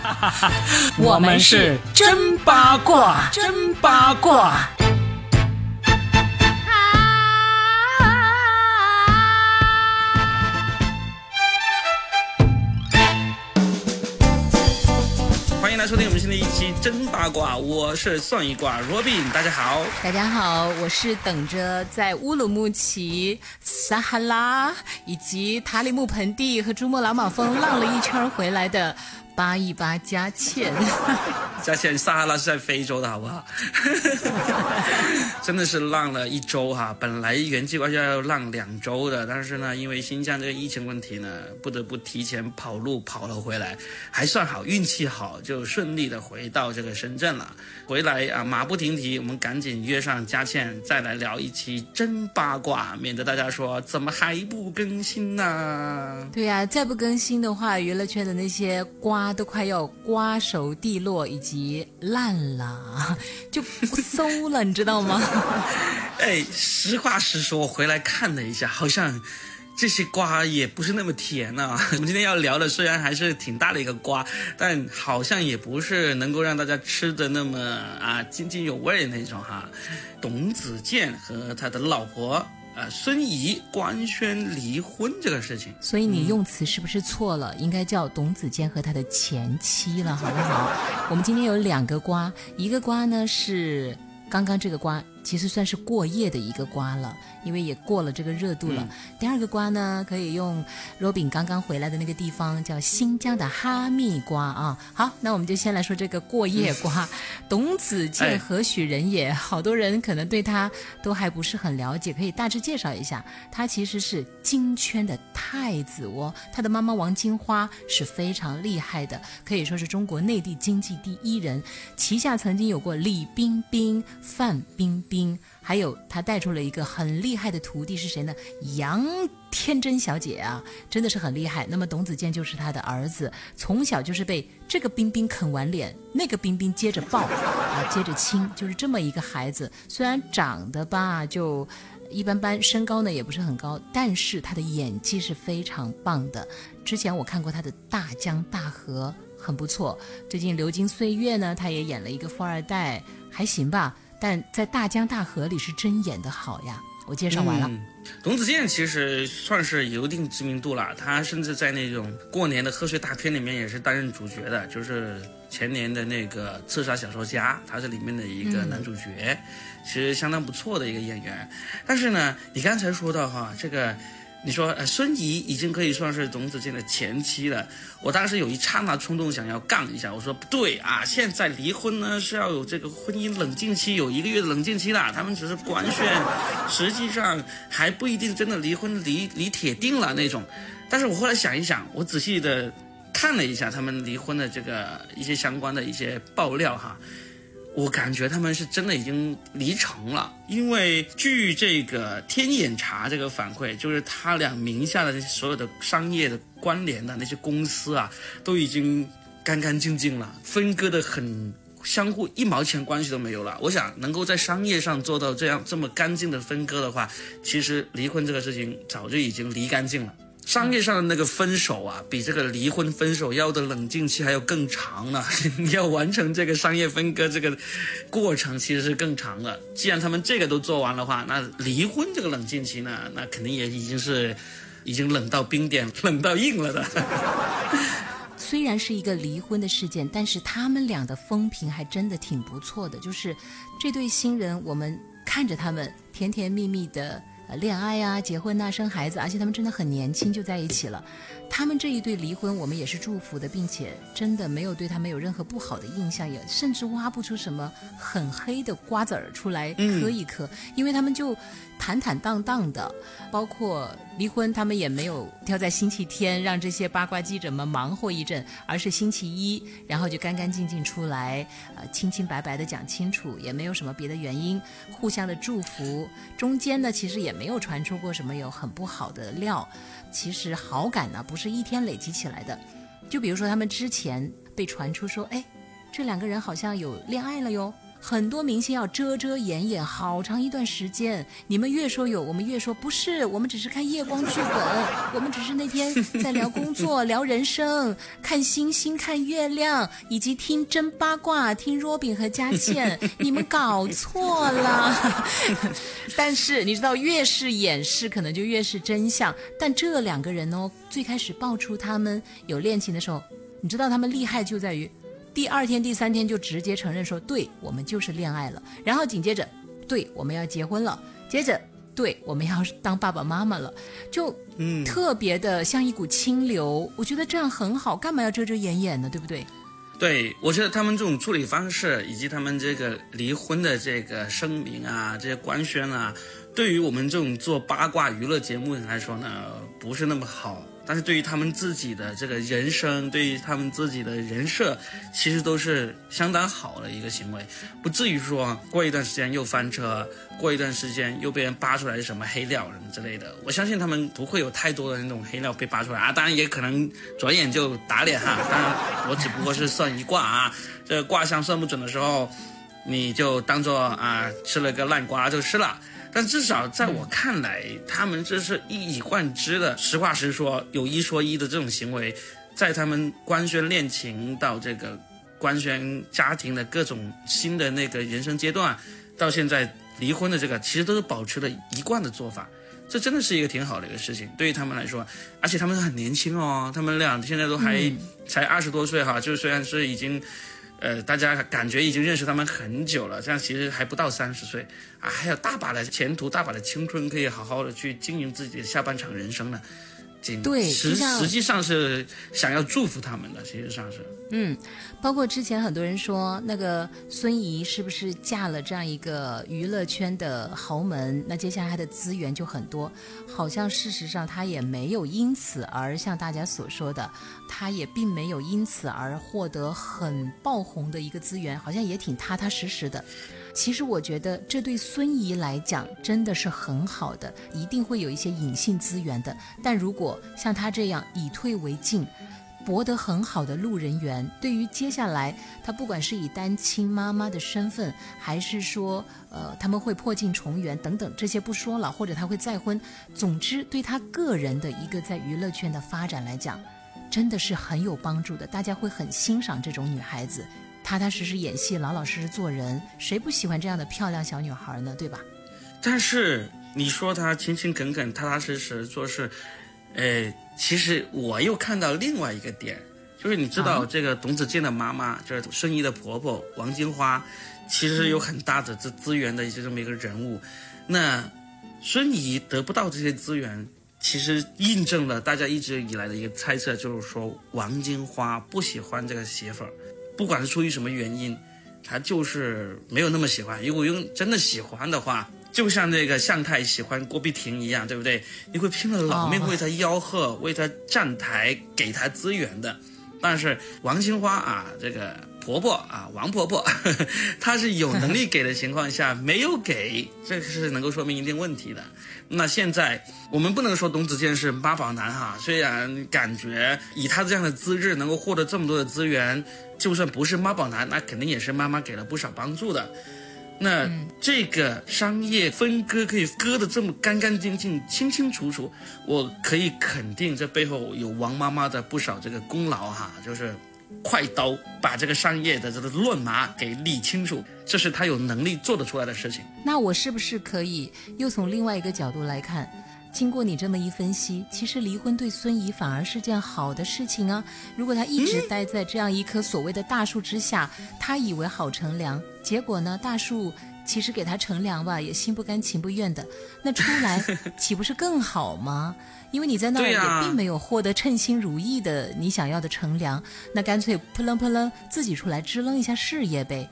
我们是真八卦，真八卦。欢迎来收听我们新的一期真八卦，我是算一卦 Robin，大家好。大家好，我是等着在乌鲁木齐、撒哈拉以及塔里木盆地和珠穆朗玛峰浪了一圈回来的。八一扒佳倩，佳倩，撒哈拉是在非洲的好不好？真的是浪了一周哈，本来原计划要浪两周的，但是呢，因为新疆这个疫情问题呢，不得不提前跑路跑了回来，还算好，运气好，就顺利的回到这个深圳了。回来啊，马不停蹄，我们赶紧约上佳倩，再来聊一期真八卦，免得大家说怎么还不更新呢？对呀，再不更新的话，娱乐圈的那些瓜。都快要瓜熟蒂落以及烂了，就馊了，你知道吗？哎，实话实说，回来看了一下，好像这些瓜也不是那么甜啊。我们今天要聊的虽然还是挺大的一个瓜，但好像也不是能够让大家吃的那么啊津津有味的那种哈。董子健和他的老婆。呃，孙怡官宣离婚这个事情，所以你用词是不是错了？应该叫董子健和他的前妻了，好不好？我们今天有两个瓜，一个瓜呢是刚刚这个瓜。其实算是过夜的一个瓜了，因为也过了这个热度了。第二个瓜呢，可以用 Robin 刚刚回来的那个地方叫新疆的哈密瓜啊。好，那我们就先来说这个过夜瓜。董子健何许人也？好多人可能对他都还不是很了解，可以大致介绍一下。他其实是金圈的太子哦，他的妈妈王金花是非常厉害的，可以说是中国内地经济第一人，旗下曾经有过李冰冰、范冰。冰，冰还有他带出了一个很厉害的徒弟是谁呢？杨天真小姐啊，真的是很厉害。那么董子健就是他的儿子，从小就是被这个冰冰啃完脸，那个冰冰接着抱啊，接着亲，就是这么一个孩子。虽然长得吧就一般般，身高呢也不是很高，但是他的演技是非常棒的。之前我看过他的《大江大河》，很不错。最近《流金岁月》呢，他也演了一个富二代，还行吧。但在大江大河里是真演的好呀！我介绍完了。董子健其实算是有一定知名度了，他甚至在那种过年的贺岁大片里面也是担任主角的，就是前年的那个《刺杀小说家》，他是里面的一个男主角，其实相当不错的一个演员。但是呢，你刚才说到哈这个。你说，呃，孙怡已经可以算是董子健的前妻了。我当时有一刹那冲动想要杠一下，我说不对啊，现在离婚呢是要有这个婚姻冷静期，有一个月的冷静期的。他们只是官宣，实际上还不一定真的离婚离离铁定了那种。但是我后来想一想，我仔细的看了一下他们离婚的这个一些相关的一些爆料哈。我感觉他们是真的已经离成了，因为据这个天眼查这个反馈，就是他俩名下的这些所有的商业的关联的那些公司啊，都已经干干净净了，分割的很相互一毛钱关系都没有了。我想能够在商业上做到这样这么干净的分割的话，其实离婚这个事情早就已经离干净了。商业上的那个分手啊，比这个离婚分手要的冷静期还要更长呢。你 要完成这个商业分割这个过程，其实是更长的。既然他们这个都做完的话，那离婚这个冷静期呢，那肯定也已经是已经冷到冰点、冷到硬了的。虽然是一个离婚的事件，但是他们俩的风评还真的挺不错的。就是这对新人，我们看着他们甜甜蜜蜜的。恋爱呀，结婚呐，生孩子，而且他们真的很年轻就在一起了。他们这一对离婚，我们也是祝福的，并且真的没有对他们有任何不好的印象，也甚至挖不出什么很黑的瓜子儿出来磕一磕，因为他们就坦坦荡荡的。包括离婚，他们也没有挑在星期天让这些八卦记者们忙活一阵，而是星期一，然后就干干净净出来，呃，清清白白的讲清楚，也没有什么别的原因，互相的祝福。中间呢，其实也没有传出过什么有很不好的料。其实好感呢不是一天累积起来的，就比如说他们之前被传出说，哎，这两个人好像有恋爱了哟，很多明星要遮遮掩掩好长一段时间。你们越说有，我们越说不是。我们只是看夜光剧本，我们只是那天在聊工作、聊人生、看星星、看月亮，以及听真八卦、听 Robin 和佳倩。你们搞错了。但是你知道，越是掩饰，可能就越是真相。但这两个人哦，最开始爆出他们有恋情的时候，你知道他们厉害就在于。第二天、第三天就直接承认说：“对我们就是恋爱了。”然后紧接着，对我们要结婚了。接着，对我们要当爸爸妈妈了，就嗯，特别的像一股清流。我觉得这样很好，干嘛要遮遮掩掩呢？对不对？对，我觉得他们这种处理方式，以及他们这个离婚的这个声明啊，这些官宣啊，对于我们这种做八卦娱乐节目人来说呢，不是那么好。但是对于他们自己的这个人生，对于他们自己的人设，其实都是相当好的一个行为，不至于说过一段时间又翻车，过一段时间又被人扒出来什么黑料什么之类的。我相信他们不会有太多的那种黑料被扒出来啊，当然也可能转眼就打脸哈。当然我只不过是算一卦啊，这卦象算不准的时候，你就当做啊吃了个烂瓜就是了。但至少在我看来，他们这是一以贯之的，实话实说，有一说一的这种行为，在他们官宣恋情到这个官宣家庭的各种新的那个人生阶段，到现在离婚的这个，其实都是保持了一贯的做法。这真的是一个挺好的一个事情，对于他们来说，而且他们很年轻哦，他们俩现在都还才二十多岁哈，就虽然是已经。呃，大家感觉已经认识他们很久了，这样其实还不到三十岁啊，还有大把的前途，大把的青春可以好好的去经营自己的下半场人生呢。对，实实际上是想要祝福他们的，实际上是。嗯，包括之前很多人说那个孙怡是不是嫁了这样一个娱乐圈的豪门，那接下来她的资源就很多。好像事实上她也没有因此而像大家所说的，她也并没有因此而获得很爆红的一个资源，好像也挺踏踏实实的。其实我觉得这对孙怡来讲真的是很好的，一定会有一些隐性资源的。但如果像她这样以退为进，博得很好的路人缘，对于接下来她不管是以单亲妈妈的身份，还是说呃他们会破镜重圆等等这些不说了，或者她会再婚，总之对她个人的一个在娱乐圈的发展来讲，真的是很有帮助的。大家会很欣赏这种女孩子。踏踏实实演戏，老老实实做人，谁不喜欢这样的漂亮小女孩呢？对吧？但是你说她勤勤恳恳、踏踏实实做事，呃，其实我又看到另外一个点，就是你知道这个董子健的妈妈，就是孙怡的婆婆王金花，其实有很大的这资源的一些这么一个人物。那孙怡得不到这些资源，其实印证了大家一直以来的一个猜测，就是说王金花不喜欢这个媳妇儿。不管是出于什么原因，他就是没有那么喜欢。如果用真的喜欢的话，就像那个向太喜欢郭碧婷一样，对不对？你会拼了老命为他吆喝，为他站台，给他资源的。但是王金花啊，这个婆婆啊，王婆婆，她是有能力给的情况下 没有给，这是能够说明一定问题的。那现在我们不能说董子健是妈宝男哈，虽然感觉以他这样的资质能够获得这么多的资源，就算不是妈宝男，那肯定也是妈妈给了不少帮助的。那这个商业分割可以割得这么干干净净、清清楚楚，我可以肯定这背后有王妈妈的不少这个功劳哈，就是。快刀把这个商业的这个乱麻给理清楚，这是他有能力做得出来的事情。那我是不是可以又从另外一个角度来看？经过你这么一分析，其实离婚对孙怡反而是件好的事情啊。如果他一直待在这样一棵所谓的大树之下，他以为好乘凉，结果呢，大树其实给他乘凉吧，也心不甘情不愿的，那出来 岂不是更好吗？因为你在那儿也并没有获得称心如意的你想要的乘凉，那干脆扑棱扑棱自己出来支棱一下事业呗。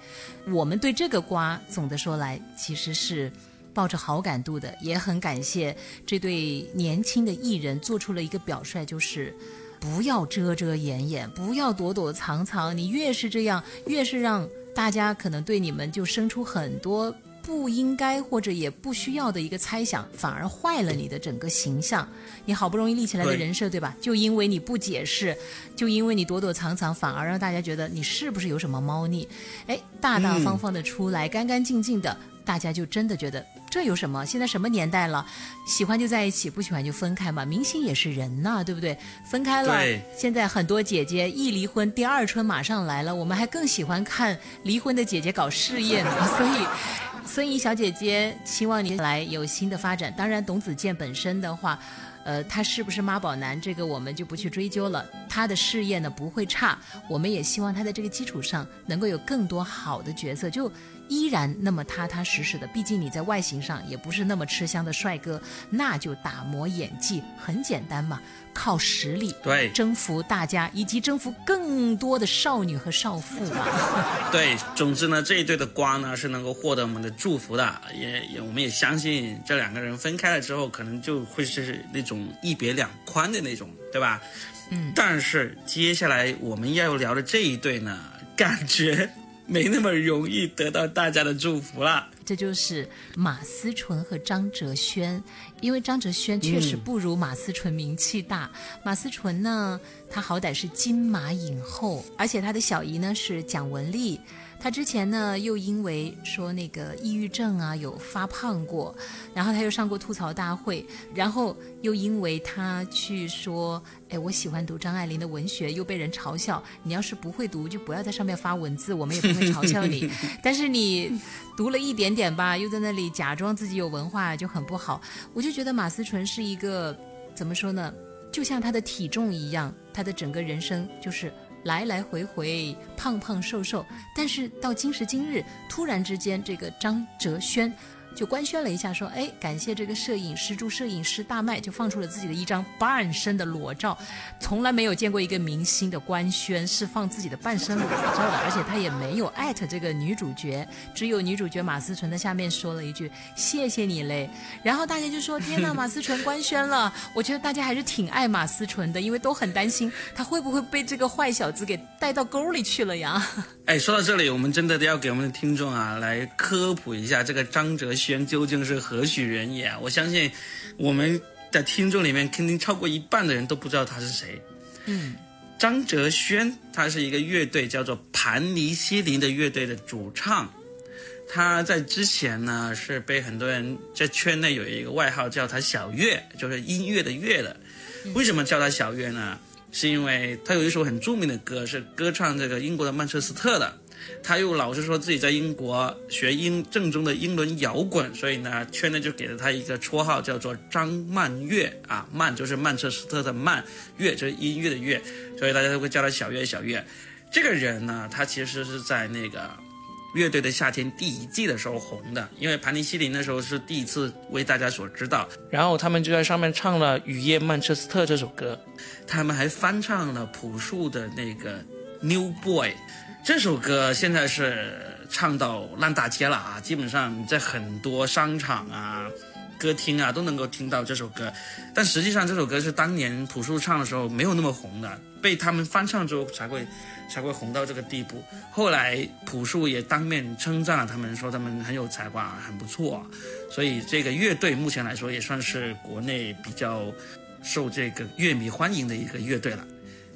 我们对这个瓜总的说来其实是抱着好感度的，也很感谢这对年轻的艺人做出了一个表率，就是不要遮遮掩掩，不要躲躲藏藏。你越是这样，越是让大家可能对你们就生出很多。不应该或者也不需要的一个猜想，反而坏了你的整个形象。你好不容易立起来的人设，对吧？就因为你不解释，就因为你躲躲藏藏，反而让大家觉得你是不是有什么猫腻？哎，大大方方的出来，干干净净的，大家就真的觉得。这有什么？现在什么年代了？喜欢就在一起，不喜欢就分开嘛。明星也是人呐，对不对？分开了，现在很多姐姐一离婚，第二春马上来了。我们还更喜欢看离婚的姐姐搞事业呢。所以，孙怡小姐姐，希望你来有新的发展。当然，董子健本身的话。呃，他是不是妈宝男？这个我们就不去追究了。他的事业呢不会差，我们也希望他在这个基础上能够有更多好的角色，就依然那么踏踏实实的。毕竟你在外形上也不是那么吃香的帅哥，那就打磨演技，很简单嘛。靠实力对征服大家，以及征服更多的少女和少妇嘛。对，总之呢，这一对的瓜呢是能够获得我们的祝福的，也也我们也相信这两个人分开了之后，可能就会是那种一别两宽的那种，对吧？嗯。但是接下来我们要聊的这一对呢，感觉没那么容易得到大家的祝福了。这就是马思纯和张哲轩，因为张哲轩确实不如马思纯名气大。马思纯呢，她好歹是金马影后，而且她的小姨呢是蒋雯丽。他之前呢，又因为说那个抑郁症啊，有发胖过，然后他又上过吐槽大会，然后又因为他去说，哎，我喜欢读张爱玲的文学，又被人嘲笑。你要是不会读，就不要在上面发文字，我们也不会嘲笑你。但是你读了一点点吧，又在那里假装自己有文化，就很不好。我就觉得马思纯是一个怎么说呢？就像他的体重一样，他的整个人生就是。来来回回，胖胖瘦瘦，但是到今时今日，突然之间，这个张哲轩。就官宣了一下，说：“哎，感谢这个摄影师助摄影师大麦，就放出了自己的一张半身的裸照。从来没有见过一个明星的官宣是放自己的半身裸照的，而且他也没有艾特这个女主角，只有女主角马思纯在下面说了一句‘谢谢你嘞’。然后大家就说：‘天呐，马思纯官宣了！’我觉得大家还是挺爱马思纯的，因为都很担心他会不会被这个坏小子给带到沟里去了呀。哎，说到这里，我们真的要给我们的听众啊来科普一下这个张哲轩。”究竟是何许人也？我相信我们的听众里面肯定超过一半的人都不知道他是谁。嗯，张哲轩，他是一个乐队叫做盘尼西林的乐队的主唱。他在之前呢是被很多人在圈内有一个外号叫他小月，就是音乐的乐的。为什么叫他小月呢？是因为他有一首很著名的歌，是歌唱这个英国的曼彻斯特的。他又老是说自己在英国学英正宗的英伦摇滚，所以呢，圈内就给了他一个绰号，叫做张曼月啊，曼就是曼彻斯特的曼，月就是音乐的乐，所以大家都会叫他小月小月。这个人呢，他其实是在那个乐队的夏天第一季的时候红的，因为盘尼西林那时候是第一次为大家所知道，然后他们就在上面唱了《雨夜曼彻斯特》这首歌，他们还翻唱了朴树的那个《New Boy》。这首歌现在是唱到烂大街了啊！基本上在很多商场啊、歌厅啊都能够听到这首歌。但实际上这首歌是当年朴树唱的时候没有那么红的，被他们翻唱之后才会才会红到这个地步。后来朴树也当面称赞了他们，说他们很有才华，很不错。所以这个乐队目前来说也算是国内比较受这个乐迷欢迎的一个乐队了。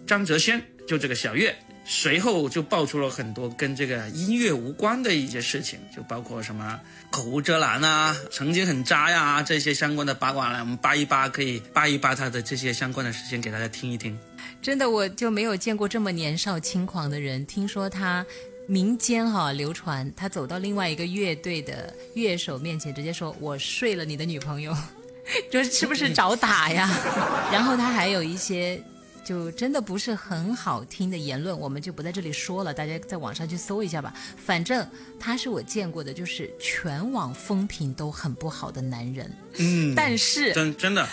张哲轩就这个小月。随后就爆出了很多跟这个音乐无关的一些事情，就包括什么口无遮拦啊，曾经很渣呀，这些相关的八卦来，我们扒一扒，可以扒一扒他的这些相关的事情给大家听一听。真的，我就没有见过这么年少轻狂的人。听说他民间哈流传，他走到另外一个乐队的乐手面前，直接说：“我睡了你的女朋友。”这是不是找打呀？然后他还有一些。就真的不是很好听的言论，我们就不在这里说了，大家在网上去搜一下吧。反正他是我见过的，就是全网风评都很不好的男人。嗯，但是真真的，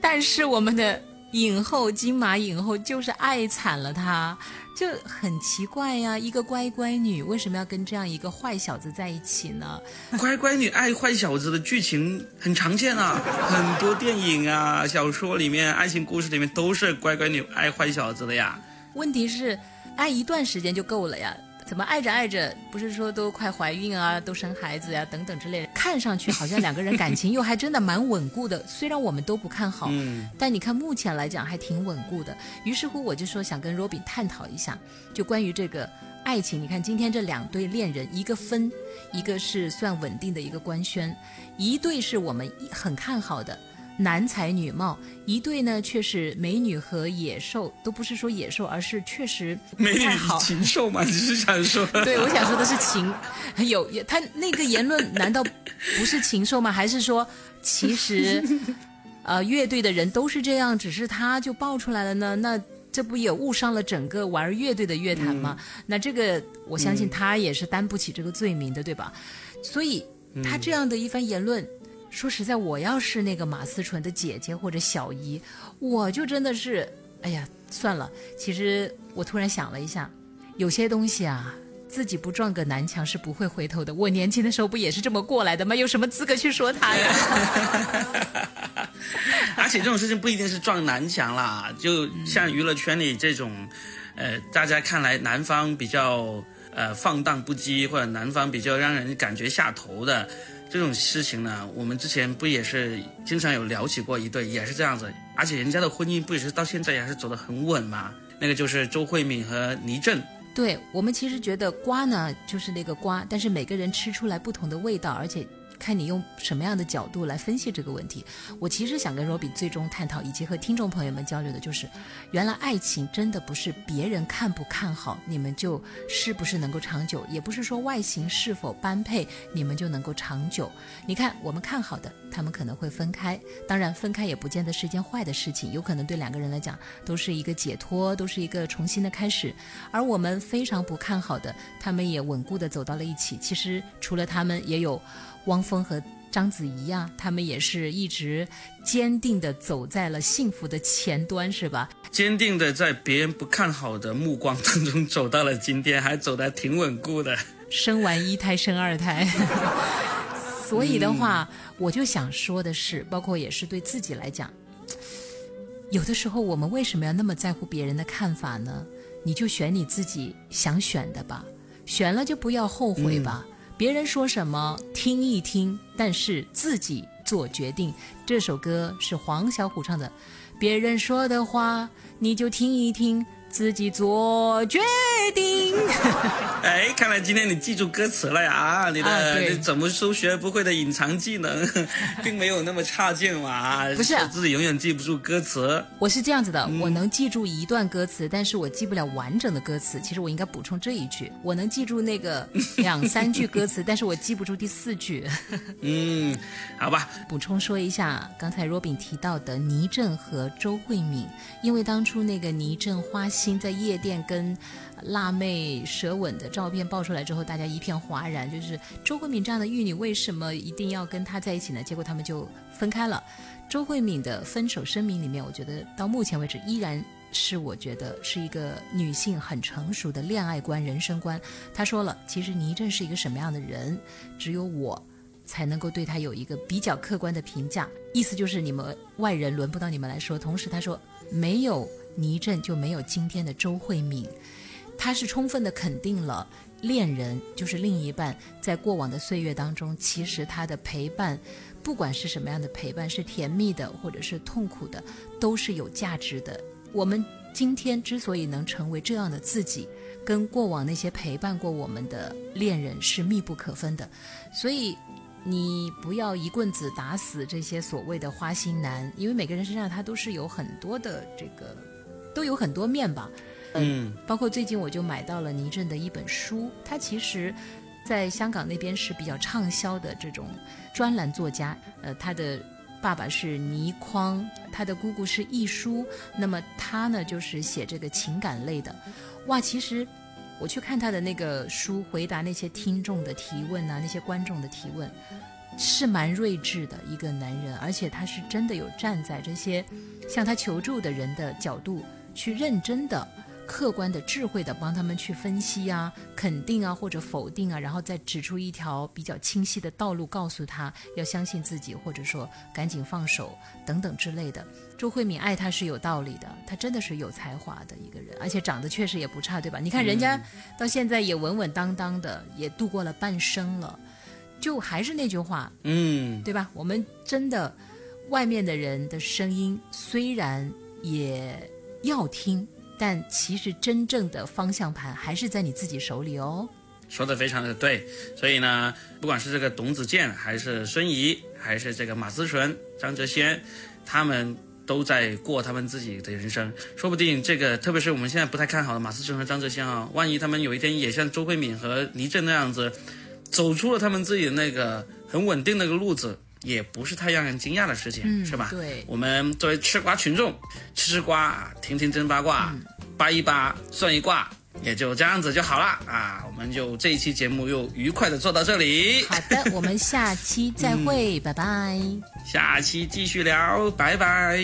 但是我们的影后金马影后就是爱惨了他。就很奇怪呀，一个乖乖女为什么要跟这样一个坏小子在一起呢？乖乖女爱坏小子的剧情很常见啊，很多电影啊、小说里面、爱情故事里面都是乖乖女爱坏小子的呀。问题是，爱一段时间就够了呀。怎么爱着爱着，不是说都快怀孕啊，都生孩子呀、等等之类的，看上去好像两个人感情又还真的蛮稳固的。虽然我们都不看好，嗯但你看目前来讲还挺稳固的。于是乎，我就说想跟 Robin 探讨一下，就关于这个爱情。你看今天这两对恋人，一个分，一个是算稳定的一个官宣，一对是我们很看好的。男才女貌，一对呢却是美女和野兽，都不是说野兽，而是确实美女太好。禽兽嘛，你是想说？对，我想说的是禽，有他那个言论 难道不是禽兽吗？还是说其实 呃乐队的人都是这样，只是他就爆出来了呢？那这不也误伤了整个玩乐队的乐坛吗？那这个我相信他也是担不起这个罪名的，对吧？所以他这样的一番言论。说实在，我要是那个马思纯的姐姐或者小姨，我就真的是，哎呀，算了。其实我突然想了一下，有些东西啊，自己不撞个南墙是不会回头的。我年轻的时候不也是这么过来的吗？有什么资格去说他呀？而且这种事情不一定是撞南墙啦，就像娱乐圈里这种，呃，大家看来男方比较呃放荡不羁，或者男方比较让人感觉下头的这种事情呢，我们之前不也是经常有聊起过一对，也是这样子，而且人家的婚姻不也是到现在也是走得很稳嘛？那个就是周慧敏和倪震。对我们其实觉得瓜呢就是那个瓜，但是每个人吃出来不同的味道，而且看你用什么样的角度来分析这个问题。我其实想跟 r o b 最终探讨，以及和听众朋友们交流的就是，原来爱情真的不是别人看不看好你们就是不是能够长久，也不是说外形是否般配你们就能够长久。你看我们看好的，他们可能会分开，当然分开也不见得是一件坏的事情，有可能对两个人来讲都是一个解脱，都是一个重新的开始。而我们非常不看好的，他们也稳固的走到了一起。其实除了他们，也有汪峰和章子怡呀、他们也是一直坚定的走在了幸福的前端，是吧？坚定的在别人不看好的目光当中走到了今天，还走得挺稳固的。生完一胎生二胎，所以的话，我就想说的是，包括也是对自己来讲，有的时候我们为什么要那么在乎别人的看法呢？你就选你自己想选的吧，选了就不要后悔吧。别人说什么听一听，但是自己做决定。这首歌是黄小琥唱的，别人说的话你就听一听，自己做决定。哎，看来今天你记住歌词了呀！啊，你的、怎么都学不会的隐藏技能，并没有那么差劲嘛。不是自己永远记不住歌词。我是这样子的，我能记住一段歌词，但是我记不了完整的歌词。其实我应该补充这一句，我能记住那个两三句歌词，但是我记不住第四句。嗯，好吧，补充说一下，刚才 Robin 提到的倪震和周慧敏，因为当初那个倪震花心在夜店跟辣妹舌吻的照片爆出来之后，大家一片哗然，就是周慧敏这样的玉女为什么一定要跟他在一起呢？结果他们就分开了。周慧敏的分手声明里面，我觉得到目前为止依然是我觉得是一个女性很成熟的恋爱观、人生观。她说了，其实倪震是一个什么样的人，只有我才能够对他有一个比较客观的评价。意思就是你们外人轮不到你们来说。同时他说，没有倪震就没有今天的周慧敏。他是充分的肯定了恋人，就是另一半，在过往的岁月当中，其实他的陪伴，不管是什么样的陪伴，是甜蜜的或者是痛苦的，都是有价值的。我们今天之所以能成为这样的自己，跟过往那些陪伴过我们的恋人是密不可分的。所以，你不要一棍子打死这些所谓的花心男，因为每个人身上他都是有很多的这个，都有很多面吧。嗯，包括最近我就买到了倪震的一本书，他其实在香港那边是比较畅销的这种专栏作家。呃，他的爸爸是倪匡，他的姑姑是亦舒，那么他呢就是写这个情感类的。哇，其实我去看他的那个书，回答那些听众的提问啊，那些观众的提问，是蛮睿智的一个男人，而且他是真的有站在这些向他求助的人的角度去认真的。客观的、智慧的帮他们去分析啊、肯定啊或者否定啊，然后再指出一条比较清晰的道路，告诉他要相信自己，或者说赶紧放手等等之类的。周慧敏爱他是有道理的，他真的是有才华的一个人，而且长得确实也不差，对吧？你看人家到现在也稳稳当当的，也度过了半生了。就还是那句话，嗯，对吧？我们真的，外面的人的声音虽然也要听，但其实真正的方向盘还是在你自己手里哦。说的非常的对，所以呢，不管是这个董子健，还是孙怡，还是这个马思纯、张哲先，他们都在过他们自己的人生。说不定这个，特别是我们现在不太看好的马思纯和张哲先啊，万一他们有一天也像周慧敏和倪震那样子。走出了他们自己的那个很稳定的个路子，也不是太让人惊讶的事情，是吧？对，我们作为吃瓜群众，吃吃瓜，听听真八卦，扒一扒，算一卦，也就这样子就好了啊！我们就这一期节目又愉快的做到这里。好的，我们下期再会，拜拜。下期继续聊，拜拜。